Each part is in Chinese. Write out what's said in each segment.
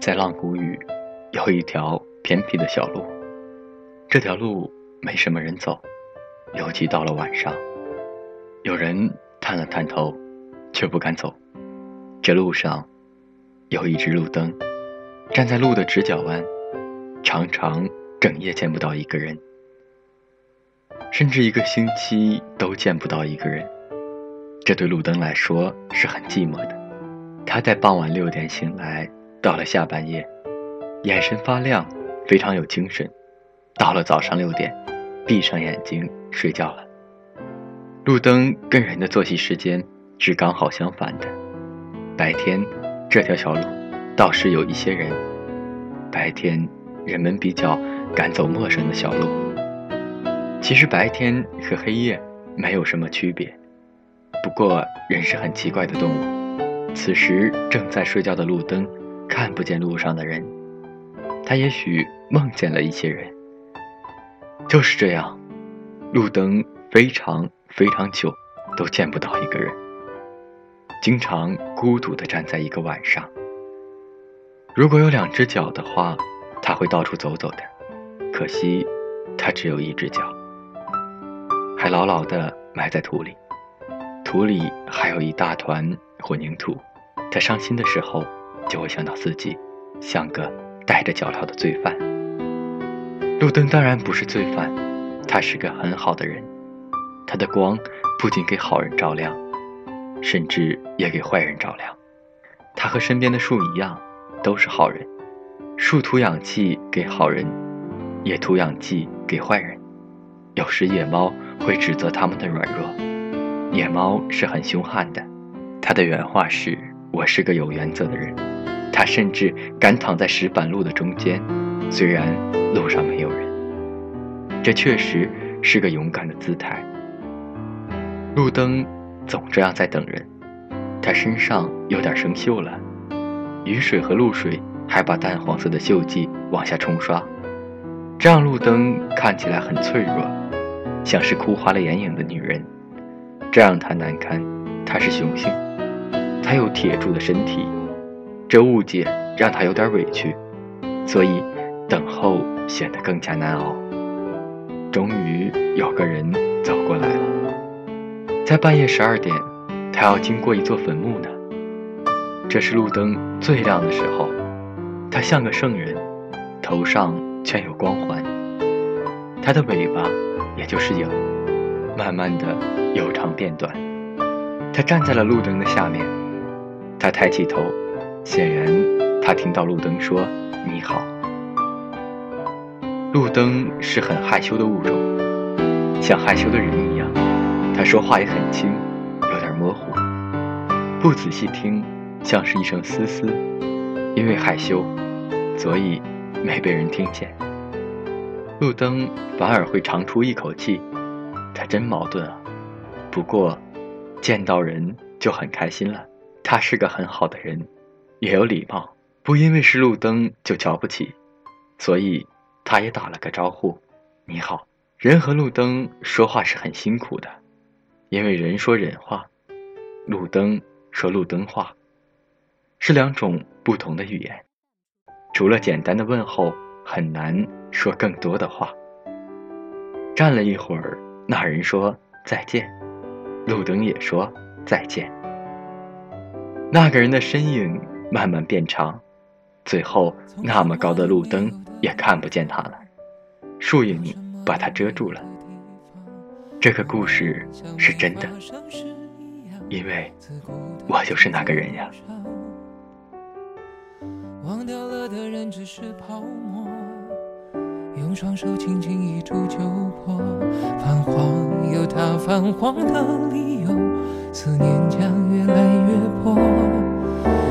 在浪谷屿有一条偏僻的小路，这条路没什么人走，尤其到了晚上，有人探了探头，却不敢走。这路上有一只路灯，站在路的直角弯，常常整夜见不到一个人，甚至一个星期都见不到一个人。这对路灯来说是很寂寞的。他在傍晚六点醒来。到了下半夜，眼神发亮，非常有精神。到了早上六点，闭上眼睛睡觉了。路灯跟人的作息时间是刚好相反的。白天，这条小路倒是有一些人。白天，人们比较敢走陌生的小路。其实白天和黑夜没有什么区别。不过，人是很奇怪的动物。此时正在睡觉的路灯。看不见路上的人，他也许梦见了一些人。就是这样，路灯非常非常久都见不到一个人，经常孤独地站在一个晚上。如果有两只脚的话，他会到处走走的。可惜，他只有一只脚，还牢牢地埋在土里，土里还有一大团混凝土。他伤心的时候。就会想到自己像个带着脚镣的罪犯。路灯当然不是罪犯，他是个很好的人。他的光不仅给好人照亮，甚至也给坏人照亮。他和身边的树一样，都是好人。树吐氧气给好人，也吐氧气给坏人。有时野猫会指责他们的软弱。野猫是很凶悍的，它的原话是：“我是个有原则的人。”他甚至敢躺在石板路的中间，虽然路上没有人。这确实是个勇敢的姿态。路灯总这样在等人，他身上有点生锈了，雨水和露水还把淡黄色的锈迹往下冲刷，这让路灯看起来很脆弱，像是哭花了眼影的女人。这让他难堪。他是雄性，他有铁铸的身体。这误解让他有点委屈，所以等候显得更加难熬。终于有个人走过来了，在半夜十二点，他要经过一座坟墓呢。这是路灯最亮的时候，他像个圣人，头上圈有光环，他的尾巴也就是影，慢慢的由长变短。他站在了路灯的下面，他抬起头。显然，他听到路灯说“你好”。路灯是很害羞的物种，像害羞的人一样。他说话也很轻，有点模糊，不仔细听，像是一声嘶嘶。因为害羞，所以没被人听见。路灯反而会长出一口气，他真矛盾啊。不过，见到人就很开心了。他是个很好的人。也有礼貌，不因为是路灯就瞧不起，所以他也打了个招呼：“你好。”人和路灯说话是很辛苦的，因为人说人话，路灯说路灯话，是两种不同的语言。除了简单的问候，很难说更多的话。站了一会儿，那人说再见，路灯也说再见。那个人的身影。慢慢变长，最后那么高的路灯也看不见他了，树影把他遮住了。这个故事是真的，因为我就是那个人呀。忘掉了的人只是泡沫，用双手轻轻一触就破。泛黄有它泛黄的理由，思念将越来越薄。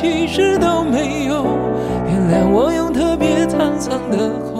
其实都没有。原谅我用特别沧桑的喉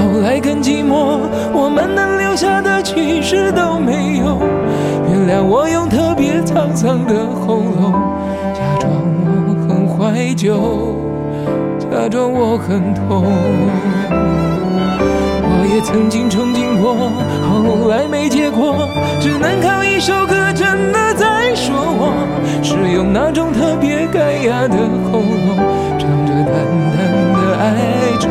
后来更寂寞。我们能留下的其实都没有。原谅我用特别沧桑的喉咙，假装我很怀旧，假装我很痛。我也曾经憧憬过，后来没结果，只能靠一首歌真的在说我，是用那种特别干哑的喉咙。唱着淡淡的哀愁，